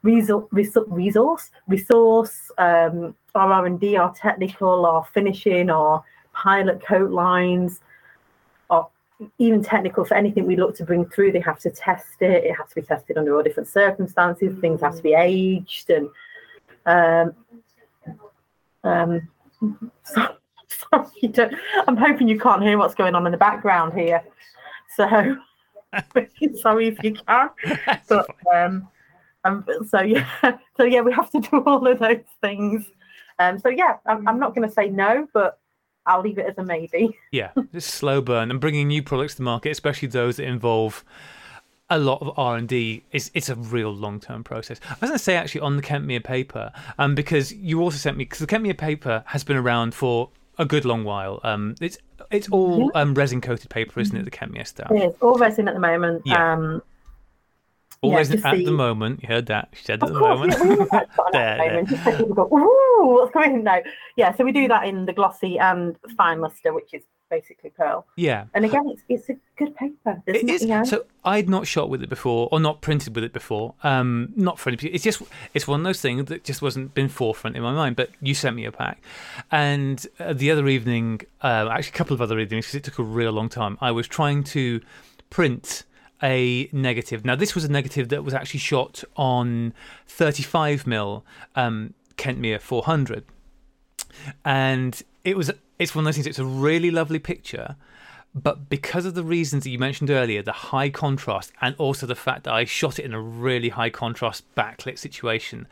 S4: resource, resource, resource, um, our R and D, our technical, our finishing, our pilot coat lines, even technical for anything we look to bring through, they have to test it. It has to be tested under all different circumstances. Things have to be aged and um, um, so, (laughs) sorry, I'm hoping you can't hear what's going on in the background here. So (laughs) sorry if you can, but um, um, so yeah, (laughs) so yeah, we have to do all of those things. Um, so yeah, I'm, I'm not going to say no, but I'll leave it as a maybe. (laughs)
S3: Yeah, it's slow burn and bringing new products to market, especially those that involve a lot of R and D. It's it's a real long term process. I was going to say actually on the Kentmere paper, um, because you also sent me because the Kentmere paper has been around for a good long while. Um, it's it's all um, resin coated paper, isn't it? The Kentmere stuff.
S4: It is all resin at the moment. Yeah. Um,
S3: all yeah, resin at the... the moment. You heard that? She said at the course, moment. Yeah, (laughs)
S4: there, the moment. Just people go, ooh, what's coming now? Yeah, so we do that in the glossy and fine luster, which is basically pearl.
S3: Yeah.
S4: And again, it's, it's a good paper. It is.
S3: You know? So I'd not shot with it before, or not printed with it before. Um, not for any. It's just it's one of those things that just wasn't been forefront in my mind. But you sent me a pack, and uh, the other evening, uh, actually a couple of other evenings, because it took a real long time. I was trying to print a negative. Now this was a negative that was actually shot on 35 mil um, Kentmere 400, and it was it's one of those things. It's a really lovely picture, but because of the reasons that you mentioned earlier, the high contrast, and also the fact that I shot it in a really high contrast backlit situation,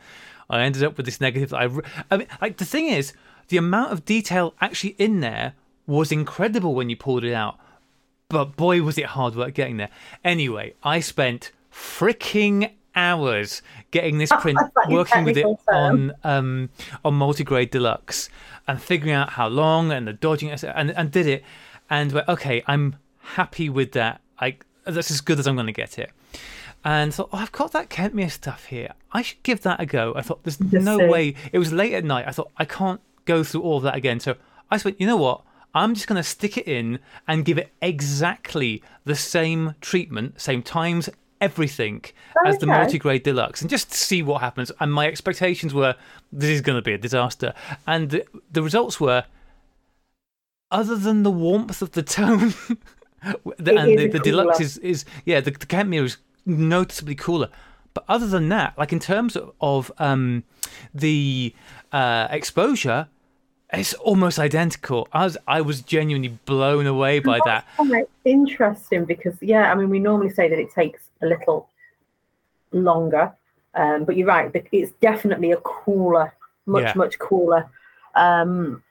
S3: I ended up with this negative. That I, I mean, like the thing is, the amount of detail actually in there was incredible when you pulled it out, but boy, was it hard work getting there. Anyway, I spent freaking hours getting this print, working with it on um, on multigrade deluxe, and figuring out how long and the dodging and and did it, and went, okay, I'm happy with that. I that's as good as I'm going to get it. And thought, oh, I've got that Kentmere stuff here. I should give that a go. I thought, there's Just no way. It was late at night. I thought, I can't go through all of that again. So I went, you know what? I'm just going to stick it in and give it exactly the same treatment, same times, everything as the multi-grade deluxe and just see what happens. And my expectations were this is going to be a disaster, and the, the results were other than the warmth of the tone. (laughs) the, and the, the deluxe is, is yeah the, the is noticeably cooler but other than that like in terms of, of um, the uh, exposure it's almost identical. I was I was genuinely blown away by that.
S4: interesting because yeah, I mean we normally say that it takes a little longer, um, but you're right. It's definitely a cooler, much yeah. much cooler um,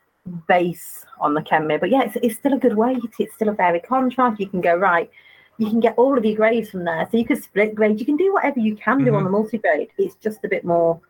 S4: base on the Kentmere. But yeah, it's, it's still a good weight. It's still a very contrast. You can go right. You can get all of your grades from there. So you can split grade. You can do whatever you can do mm-hmm. on the multi grade. It's just a bit more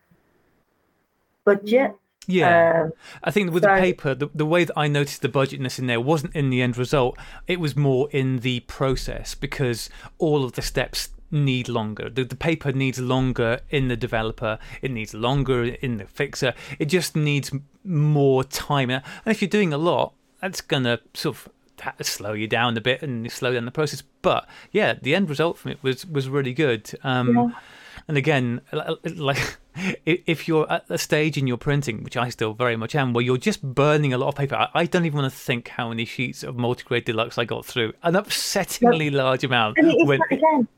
S4: budget
S3: yeah, um, I think with so, the paper, the, the way that I noticed the budgetness in there wasn't in the end result. It was more in the process because all of the steps need longer. The, the paper needs longer in the developer. It needs longer in the fixer. It just needs more time. And if you're doing a lot, that's gonna sort of slow you down a bit and slow down the process. But yeah, the end result from it was was really good. Um, yeah. And again, like (laughs) if you're at a stage in your printing, which I still very much am, where you're just burning a lot of paper, I don't even want to think how many sheets of multigrade deluxe I got through. An upsettingly large amount.
S4: And when, again,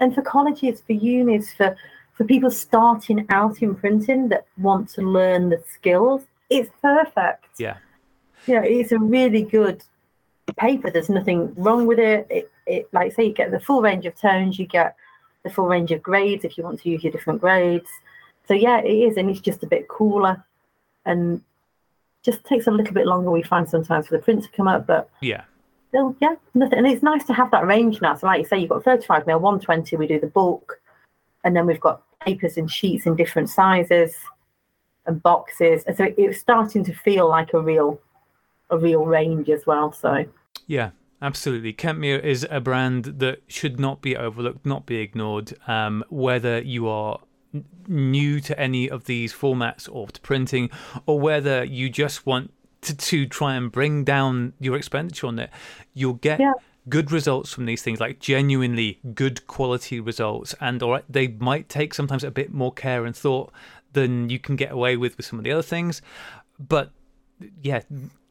S4: and for colleges, for unis, for for people starting out in printing that want to learn the skills, it's perfect.
S3: Yeah.
S4: Yeah, it's a really good paper. There's nothing wrong with it. It, it like say, you get the full range of tones, you get the full range of grades if you want to use your different grades. So yeah, it is, and it's just a bit cooler, and just takes a little bit longer. We find sometimes for the print to come up, but
S3: yeah,
S4: still yeah, nothing. And it's nice to have that range now. So like you say, you've got 35 mil, 120. We do the bulk, and then we've got papers and sheets in different sizes and boxes. And so it's starting to feel like a real, a real range as well. So
S3: yeah, Absolutely. Kentmere is a brand that should not be overlooked, not be ignored. Um, whether you are new to any of these formats or to printing, or whether you just want to, to try and bring down your expenditure on it, you'll get. Yeah. good results from these things like genuinely good quality results. And all right they might take sometimes a bit more care and thought than you can get away with with some of the other things. But yeah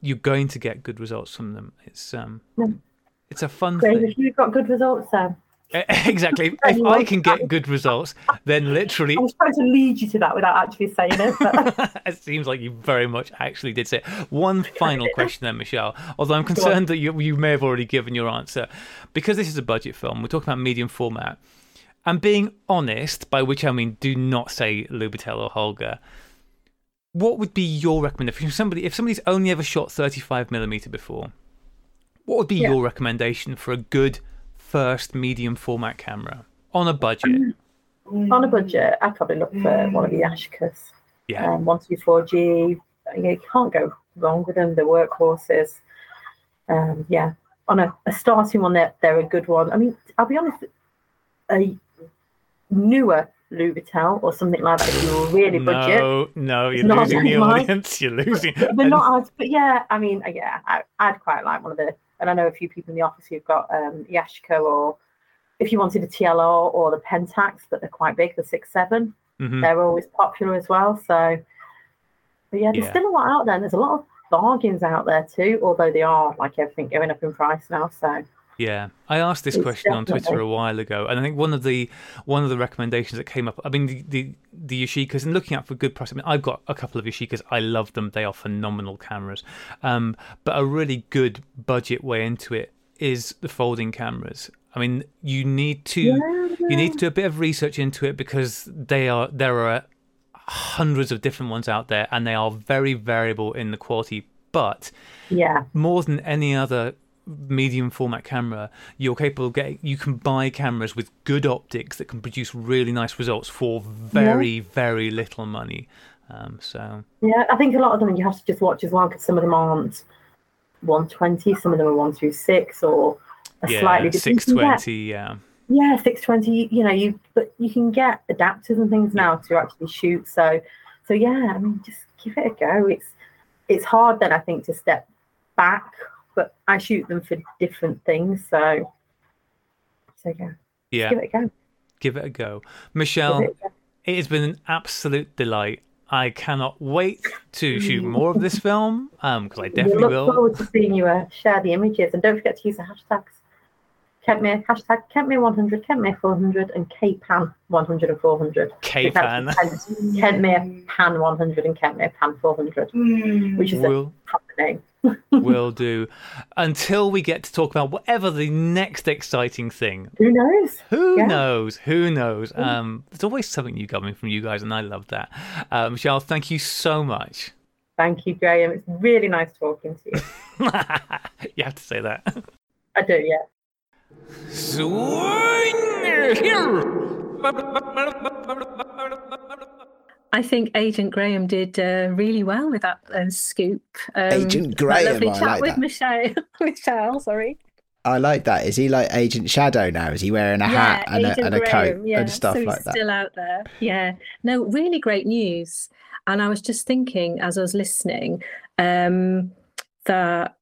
S3: you're going to get good results from them. It's um It's a fun
S4: Graham,
S3: thing.
S4: if you've got good results, then (laughs)
S3: exactly. If I can get good results, then literally
S4: I was trying to lead you to that without actually saying it. But (laughs)
S3: it seems like you very much actually did say it. One final question then, Michelle. Although I'm concerned that you, you may have already given your answer. Because this is a budget film, we're talking about medium format. And being honest, by which I mean do not say Lubitel or Holga, what would be your recommendation? If somebody if somebody's only ever shot 35 millimeter before, what would be
S4: Yeah.
S3: your recommendation for a good first medium format camera on a budget?
S4: on a budget, I'd probably look for one of the Yashicas.
S3: Yeah.
S4: Um, 124G. You, can't go wrong with them. They're workhorses. Um, yeah. On a, a starting one, they're, they're a good one. I mean, I'll be honest, a newer Lubitel or something like that, if you were really budget,
S3: No, no, you're losing the audience. You're losing.
S4: they're not as, but yeah, I mean, yeah, I, I'd quite like one of the, and I know a few people in the office who've got um, Yashica or if you wanted a TLR or the Pentax, but they're quite big, the six seven.
S3: Mhm.
S4: They're always popular as well. So, but yeah, there's
S3: Yeah.
S4: still a lot out there. And there's a lot of bargains out there too, although they are like everything going up in price now. So,
S3: Yeah, I asked this
S4: It's
S3: question on Twitter a while ago, and I think one of the one of the recommendations that came up. I mean, the the, the Yashicas and looking out for good price. I mean, I've got a couple of Yashicas. I love them. They are phenomenal cameras. Um, but a really good budget way into it is the folding cameras. I mean, you need to you need to do a bit of research into it because they are there are hundreds of different ones out there, and they are very variable in the quality. But
S4: yeah,
S3: more than any other medium format camera, you're capable of getting. You can buy cameras with good optics that can produce really nice results for very, very little money. Um, so
S4: yeah. I think a lot of them you have to just watch as well because some of them aren't 120, some of them are 126 or a
S3: yeah,
S4: slightly different.
S3: six twenty. Yeah,
S4: Yeah, 620. You know, you but you can get adapters and things now to actually shoot. So, so yeah, I mean, just give it a go. It's it's hard then I think to step back, but I shoot them for different things. So, so yeah,
S3: yeah.
S4: give it a go.
S3: Give it a go, Michelle.
S4: it a go.
S3: It has been an absolute delight. I cannot wait to shoot mm. more of this film um, because I
S4: We
S3: definitely
S4: look
S3: will.
S4: Look forward to seeing you uh, share the images, and don't forget to use the hashtags. Kentmere hashtag Kentmere 100, Kentmere 400, and KPAN 100 and 400.
S3: K-Pan.
S4: Kentmere Pan 100 and Kentmere Pan 400, mm. which is a
S3: Will
S4: proper name.
S3: Will do. Until we get to talk about whatever the next exciting thing
S4: Who knows?
S3: Who
S4: Yeah.
S3: knows? Who knows? Um, there's always something new coming from you guys, and I love that. Uh, Michelle, thank you so much.
S4: Thank you, Graham. It's really nice talking to you. (laughs)
S3: you have to say that.
S4: I do, yeah.
S3: Swing here.
S2: I think Agent Graham did uh, really well with that uh, scoop. Um,
S1: Agent
S2: that
S1: Graham,
S2: lovely
S1: I
S2: chat
S1: like
S2: with
S1: that.
S2: Michelle. (laughs) Michelle, sorry.
S1: I like that. Is he like Agent Shadow now? Is he wearing a hat and a, and a coat
S2: yeah.
S1: and stuff
S2: so
S1: like that?
S2: Still out there. Yeah. No, really great news. And I was just thinking as I was listening um, that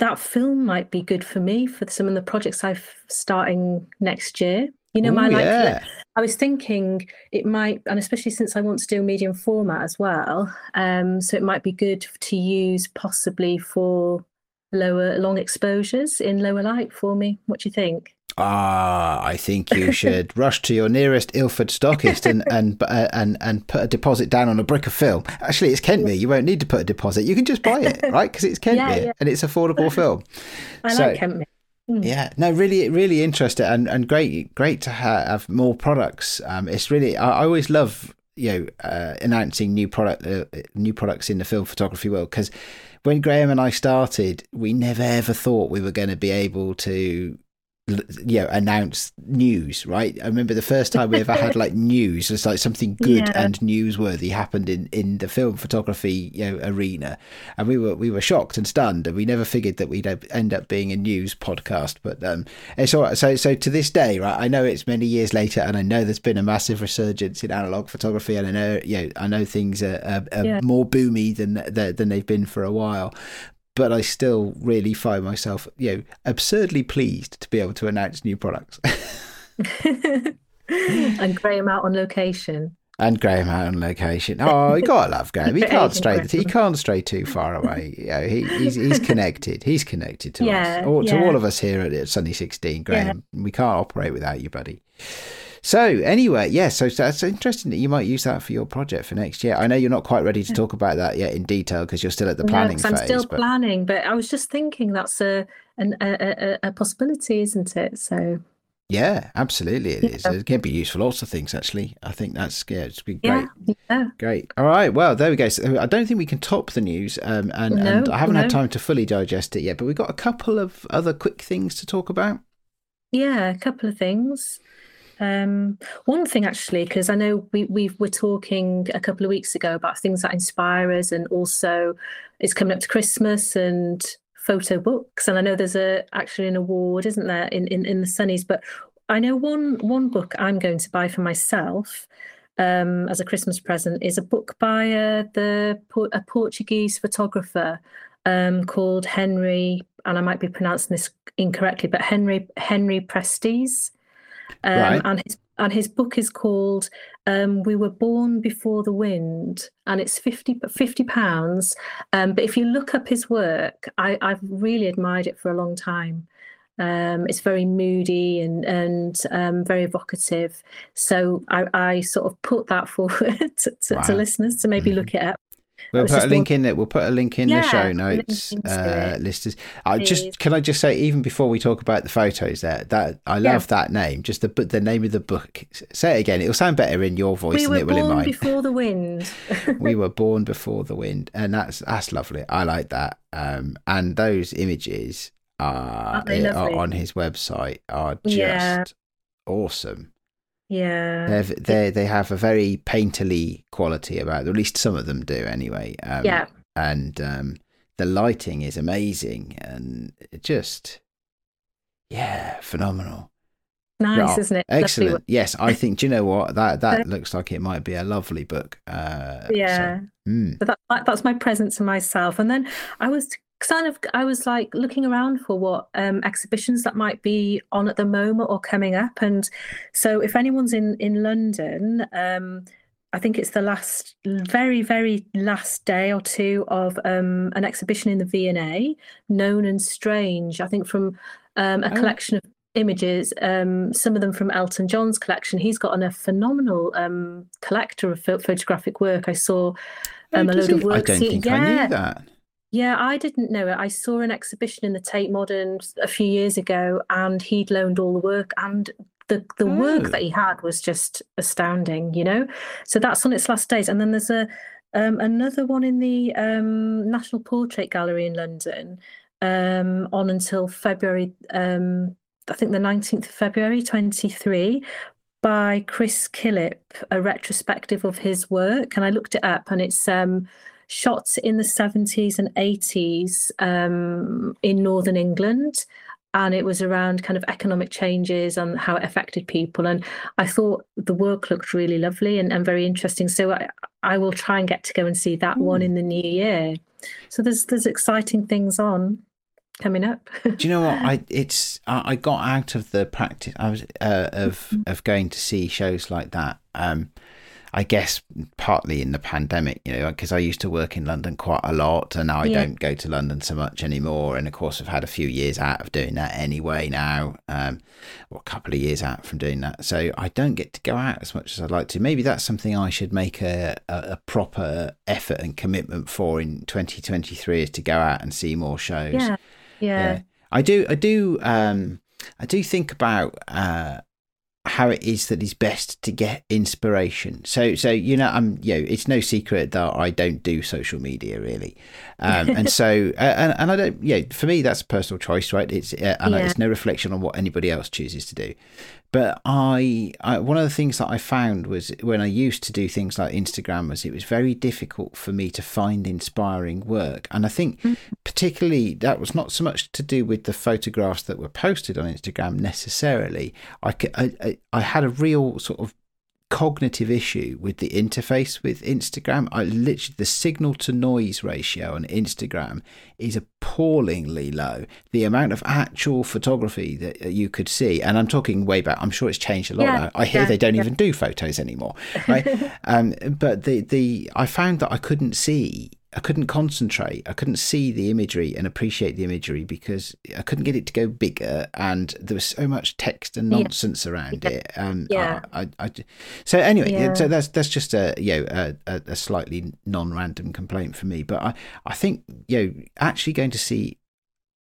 S2: that film might be good for me for some of the projects I've starting next year. You know, my
S1: Ooh,
S2: like
S1: yeah.
S2: I was thinking it might, and especially since I want to do medium format as well, um, so it might be good to use possibly for lower long exposures in lower light for me. What do you think?
S1: Ah, I think you (laughs) should rush to your nearest Ilford stockist and and (laughs) uh, and and put a deposit down on a brick of film. Actually, it's Kentmere. You won't need to put a deposit. You can just buy it, right? Because it's Kentmere
S2: yeah.
S1: and it's affordable (laughs) film.
S2: I
S1: So-
S2: like Kentmere.
S1: Yeah, no, really, really interesting and and great, great to ha- have more products. Um, it's really, I, I always love you know uh, announcing new product, uh, new products in the film photography world because when Graham and I started, we never ever thought we were going to be able to you know announce news right i remember the first time we ever had like (laughs) news it's like something good
S2: Yeah.
S1: and newsworthy happened in in the film photography you know arena and we were we were shocked and stunned and we never figured that we'd end up being a news podcast but um it's all right so so to this day right i know it's many years later and i know there's been a massive resurgence in analog photography and i know you know i know things are, are, are
S2: Yeah.
S1: more boomy than than than they've been for a while but I still really find myself, you know, absurdly pleased to be able to announce new products. (laughs)
S2: and Graham out on location.
S1: and Graham out on location. Oh, you gotta love Graham. He (laughs) can't stray. He can't stray too far away. You know, he, he's he's (laughs) connected. He's connected to
S2: Yeah,
S1: us, or to all of us here at Sunny Sixteen. Graham, we can't operate without you, buddy. So anyway, yeah. So, so that's interesting that you might use that for your project for next year. I know you're not quite ready to talk about that yet in detail because you're still at the
S2: No,
S1: planning
S2: 'cause I'm
S1: phase.
S2: still
S1: but
S2: planning, but I was just thinking that's a an, a, a, a possibility, isn't it? So
S1: yeah, absolutely, it is.
S2: Yeah.
S1: It can be useful. Lots of things actually. I think that's yeah, it's been great.
S2: yeah.
S1: Great. All right. Well, there we go. So I don't think we can top the news, um, and,
S2: No,
S1: and I haven't had time to fully digest it yet. But we've got a couple of other quick things to talk about.
S2: Yeah, a couple of things. Um, one thing actually, because I know we we were talking a couple of weeks ago about things that inspire us, and also it's coming up to Christmas and photo books, and I know there's a actually an award, isn't there, in in, in the Sunnies? But I know one one book I'm going to buy for myself um, as a Christmas present is a book by uh, the a Portuguese photographer um, called Henry, and I might be pronouncing this incorrectly, but Henry Henry Prestes. Um,
S1: Right.
S2: And his and his book is called um, "We Were Born Before the Wind," and it's 50 50 pounds. Um, but if you look up his work, I, I've really admired it for a long time. Um, it's very moody and and um, very evocative. So I, I sort of put that (laughs) forward to, to,
S1: Wow.
S2: to listeners to maybe look it up.
S1: We'll put a link in it. We'll put a link in the show notes, uh, listeners. I just can I just say, even before we talk about the photos, there that I
S2: Yeah.
S1: love that name. Just the the name of the book. Say it again. It'll sound better in your voice
S2: We
S1: than it will in
S2: born
S1: mine.
S2: before the wind. (laughs)
S1: we were born before the wind, and that's that's lovely. I like that. Um, and those images are,
S2: Aren't
S1: are on his website are just
S2: Yeah.
S1: awesome.
S2: Yeah.
S1: They they have a very painterly quality about them. At least some of them do, anyway. Um,
S2: Yeah.
S1: And um, the lighting is amazing, and it just yeah, phenomenal.
S2: Nice, isn't it?
S1: Excellent. Yes, I think. Do you know what that that (laughs) looks like? It might be a lovely book. Uh, so,
S2: Yeah.
S1: mm.
S2: So that, that- that's my present to myself. And then I was kind of I was like looking around for what um, exhibitions that might be on at the moment or coming up. And so if anyone's in in London, um, I think it's the last, very very last day or two of um, an exhibition in the V&A, known and strange. I think from um, a
S1: Oh.
S2: collection of images, um, some of them from Elton John's collection. He's got an, a phenomenal um, collector of pho- photographic work. I saw um,
S1: Oh,
S2: a load of
S1: he?
S2: work.
S1: I don't think I
S2: yeah,
S1: knew that.
S2: Yeah, I didn't know it. I saw an exhibition in the Tate Modern a few years ago, and he'd loaned all the work, and the the
S1: Oh.
S2: work that he had was just astounding, you know. So that's on its last days, and then there's a um, another one in the um, National Portrait Gallery in London um, on until February. Um, I think the 19th of February, 23, by Chris Killip, a retrospective of his work. And I looked it up, and it's shots in the 70s and 80s um, in Northern England. And it was around kind of economic changes and how it affected people. And I thought the work looked really lovely and, and very interesting. So I, I will try and get to go and see that one in the new year. So there's there's exciting things on coming up. (laughs)
S1: Do you know what? I it's I, got out of the practice. I was uh, of
S2: Mm.
S1: of going to see shows like that. Um, I guess partly in the pandemic, you know, because I used to work in London quite a lot, and now I
S2: Yeah.
S1: don't go to London so much anymore. And of course, I've had a few years out of doing that anyway now, um, or a couple of years out from doing that. So I don't get to go out as much as I'd like to. Maybe that's something I should make a a, a proper effort and commitment for in 2023 is to go out and see more shows
S2: yeah, yeah,
S1: yeah i do i do um i do think about uh how it is that is best to get inspiration. So so you know i'm you know it's no secret that i don't do social media really. Um and so (laughs) uh, and, and i don't yeah for me that's a personal choice right? It's uh, and
S2: Yeah.
S1: it's no reflection on what anybody else chooses to do but I, I one of the things that I found was when I used to do things like Instagram was it was very difficult for me to find inspiring work, and I think mm. particularly that was not so much to do with the photographs that were posted on Instagram necessarily. I, I had a real sort of cognitive issue with the interface with Instagram. I literally the signal to noise ratio on Instagram is appallingly low. The amount of actual photography that you could see, and I'm talking way back. I'm sure it's changed a lot
S2: Yeah,
S1: now. I hear
S2: yeah,
S1: they don't
S2: yeah.
S1: even do photos anymore, right? (laughs) um, but the the I found that I couldn't see. I couldn't concentrate. I couldn't see the imagery and appreciate the imagery because I couldn't get it to go bigger, and there was so much text and
S2: Yeah.
S1: nonsense around it. Um,
S2: Yeah.
S1: I, I, I- so anyway,
S2: Yeah.
S1: so that's that's just a you know a, a, a slightly non-random complaint for me, but I I think you know actually going to see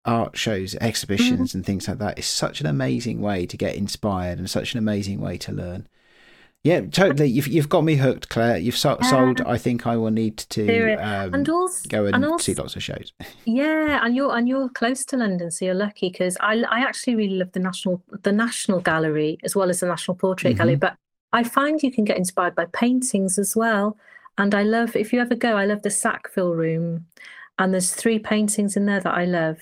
S1: art shows, exhibitions, and things like that is such an amazing way to get inspired and such an amazing way to learn. Yeah, totally. You've you've got me hooked, Claire. You've so, sold. I think I will need to um,
S2: and also,
S1: go and,
S2: and also,
S1: see lots of shows. (laughs)
S2: Yeah, and you're and you're close to London, so you're lucky because I I actually really love the national the National Gallery as well as the National Portrait Gallery. But I find you can get inspired by paintings as well. And I love if you ever go, I love the Sackville Room, and there's three paintings in there that I love.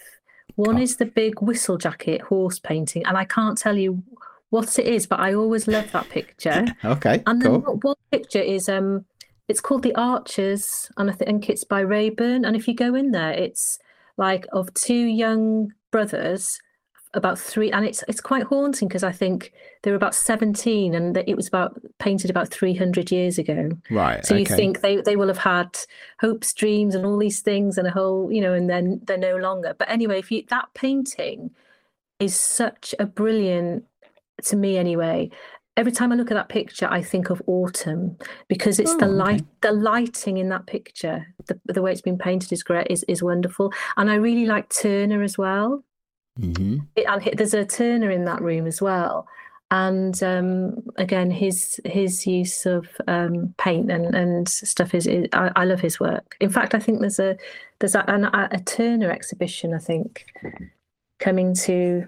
S2: One
S1: Oh.
S2: is the big Whistlejacket horse painting, and I can't tell you what it is, but I always love that picture. (laughs)
S1: Okay,
S2: And then
S1: cool.
S2: one- one picture is um, it's called The Archers, and I think it's by Raeburn. And if you go in there, it's like of two young brothers, about three, and it's it's quite haunting because I think they were about seventeen, and it was about painted about three hundred years ago.
S1: Right.
S2: So you
S1: okay.
S2: think they they will have had hopes, dreams, and all these things, and a whole, you know, and then they're no longer. But anyway, if you that painting is such a brilliant to me anyway. Every time I look at that picture, I think of autumn because it's the
S1: Oh, okay.
S2: light, the lighting in that picture, the the way it's been painted is great, is is wonderful, and I really like Turner as well.
S1: hmm
S2: It- and he- there's a Turner in that room as well. And um, again, his his use of um, paint and, and stuff is, is I, I love his work. In fact, I think there's a there's a, an, a, a Turner exhibition. I think coming to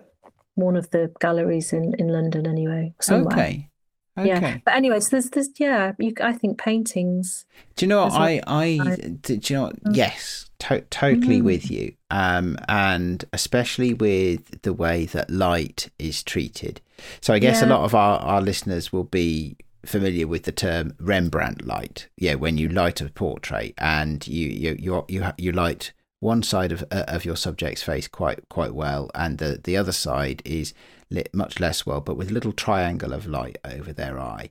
S2: one of the galleries in, in London anyway. Somewhere.
S1: Okay. Okay.
S2: Yeah. But anyway, so there's there's yeah. You, I think paintings.
S1: Do you know what I I
S2: I-
S1: do you know what?
S2: Mm.
S1: yes to- totally
S2: Mm.
S1: with you um and especially with the way that light is treated so I guess a lot of our our listeners will be familiar with the term Rembrandt light yeah when you light a portrait and you you you you, you light one side of uh, of your subject's face quite quite well and the the other side is lit much less well but with a little triangle of light over their eye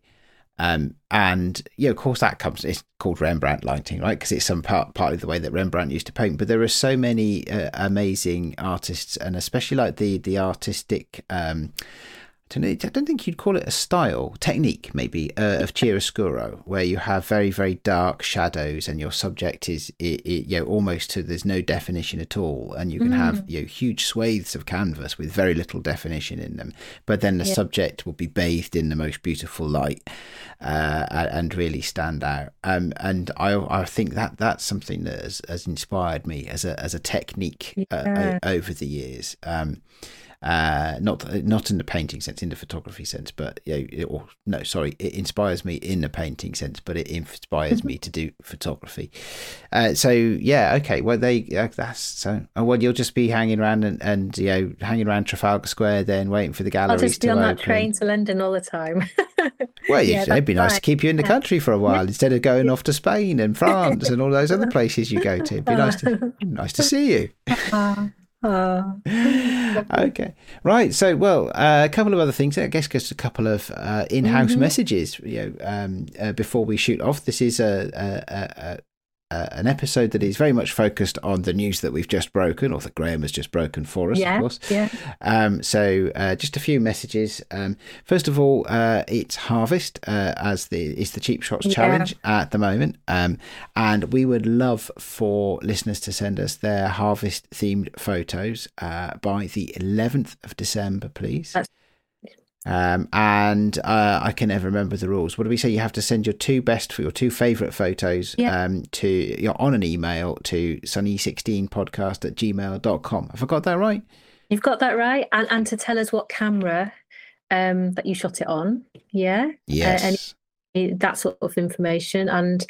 S1: um, and yeah, of course, that comes. It's called Rembrandt lighting, right? Because it's some part partly the way that Rembrandt used to paint. But there are so many uh, amazing artists, and especially like the the artistic. Um, I don't, know, I don't think you'd call it a style technique, maybe uh, of chiaroscuro, where you have very very dark shadows, and your subject is i i you know almost to there's no definition at all, and you can have you know huge swathes of canvas with very little definition in them, but then the
S2: Yeah.
S1: subject will be bathed in the most beautiful light uh, and really stand out. Um, and I I think that that's something that has, has inspired me as a as a technique uh,
S2: Yeah.
S1: o- over the years. Um, uh, not not in the painting sense, in the photography sense, but you know, it, or no, sorry, it inspires me in the painting sense, but it inspires me to do photography. Uh, so yeah, okay, well they uh, that's so. Oh, well, you'll just be hanging around and, and you know hanging around Trafalgar Square, then waiting for the
S2: I'll
S1: galleries
S2: just be on
S1: open.
S2: that train to London all the time. (laughs)
S1: Well,
S2: Yeah,
S1: it'd be nice to keep you in the country for a (laughs) while instead of going off to Spain and (laughs) France and all those other places you go to. It'd be nice to nice to see you.
S2: Ah. (laughs)
S1: okay, right. So, well, uh, a couple of other things. I guess just a couple of uh, in-house
S2: Mhm.
S1: messages. You know, um, uh, before we shoot off, this is a, a, a uh, an episode that is very much focused on the news that we've just broken, or that Graham has just broken for us,
S2: yeah,
S1: of course.
S2: yeah.
S1: Um, so uh, just a few messages. Um, first of all, uh, it's harvest uh, as the is the cheap shots
S2: Yeah.
S1: challenge at the moment, um, and we would love for listeners to send us their harvest themed photos uh, by the 11th of December, please.
S2: That's-
S1: Um, and uh, I can never remember the rules. What do we say? You have to send your two best for your two favourite photos
S2: Yeah.
S1: um, to you know, on an email to sunny16podcast at gmail.com. Have I got that right?
S2: You've got that right, and and to tell us what camera um that you shot it on. Yeah,
S1: Yes.
S2: eh, that sort of information and.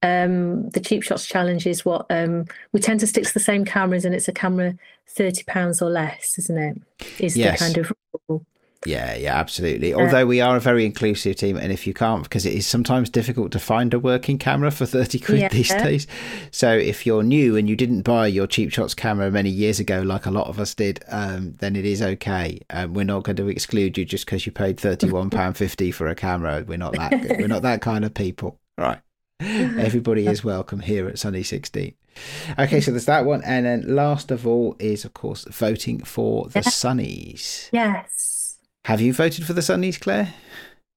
S2: Um, the cheap shots challenge is what um, we tend to stick to the same cameras, and it's a camera thirty pounds or less, isn't it? Is
S1: Yes.
S2: the kind of rule.
S1: Yeah, yeah, absolutely. Although we are a very inclusive team, and if you can't, because it is sometimes difficult to find a working camera for 30 quid
S2: Yeah.
S1: these days. So if you're new and you didn't buy your Cheap Shots camera many years ago, like a lot of us did, um, then it is okay. Um, we're not going to exclude you just because you paid £31.50 for a camera. We're not that good. We're not that kind of people. Right. Everybody is welcome here at Sunny 16. Okay, so there's that one. And then last of all is, of course, voting for the
S2: Yeah.
S1: Sunnies.
S2: Yes.
S1: Have you voted for the Sunnies, Claire?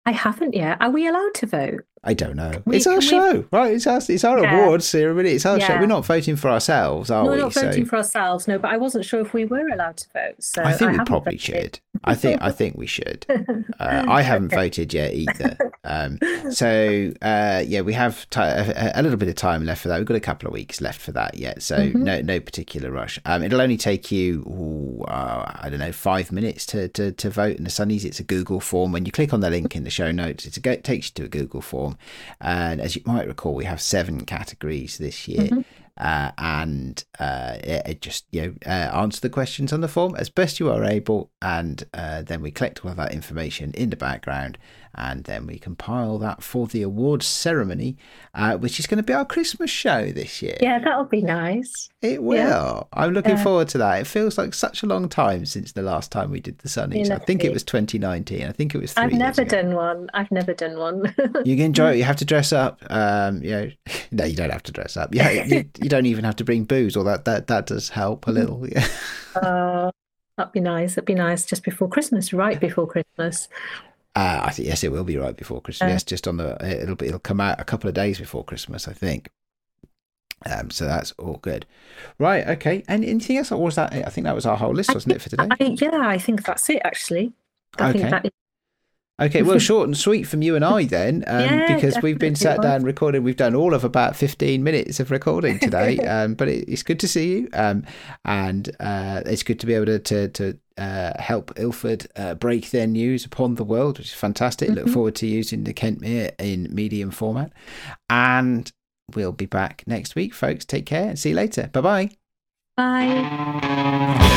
S2: I haven't yet. Are we allowed to vote?
S1: I don't know.
S2: We-
S1: it's our
S2: we-
S1: show, right? It's our, it's our
S2: Yeah.
S1: awards ceremony. It's our show. We're not voting for ourselves, are
S2: no,
S1: we?
S2: we're not voting
S1: so
S2: for ourselves. No, but I wasn't sure if we were allowed to vote. So
S1: I think we probably
S2: voted.
S1: should. I think I think we should. (laughs) Uh, I haven't voted yet either. (laughs) Um, so uh, yeah, we have ti a, a little bit of time left for that. We've got a couple of weeks left for that yet, so
S2: Mm-hmm.
S1: no no particular rush. Um, it'll only take you ooh, uh, I don't know five minutes to, to, to vote in the Sunnies. It's a Google form. When you click on the link in the show notes, go- it takes you to a Google form, and as you might recall, we have seven categories this year.
S2: Mm-hmm.
S1: Uh, and uh, it, it just you know uh, answer the questions on the form as best you are able, and uh, then we collect all of that information in the background, and then we compile that for the awards ceremony, uh, which is going to be our Christmas show this year.
S2: Yeah, that'll be nice.
S1: It will. I'm looking
S2: Yeah.
S1: forward to that. It feels like such a long time since the last time we did the Sunnies. I think it was 2019. I think it was. Three
S2: I've never
S1: ago.
S2: done one. I've never done one. (laughs)
S1: You can enjoy it. You have to dress up. Um, you know, (laughs) no, you don't have to dress up. Yeah, you, you don't even have to bring booze, or that that that does help a little. Yeah.
S2: uh, that'd be nice. That'd be nice just before Christmas, right before Christmas.
S1: Uh, I think yes, it will be right before Christmas.
S2: Uh.
S1: yes, just on the it'll be it'll come out a couple of days before Christmas, I think. Um, so that's all good. Right. Okay. And anything else? Or was that? it? I think that was our whole list, wasn't it, for today?
S2: I, yeah, I think that's it. Actually, I
S1: Okay.
S2: think that is.
S1: Okay, well, (laughs) short and sweet from you and I then, (laughs) um,
S2: Yeah,
S1: because we've been sat down recording. We've done all of about 15 minutes of recording (laughs) today, um, but it, it's good to see you. Um, and uh, it's good to be able to, to, to uh, help Ilford uh, break their news upon the world, which is fantastic. Look
S2: Mhm.
S1: forward to using the Kentmere in medium format. And we'll be back next week, folks. Take care and see you later. Bye bye.
S2: Bye.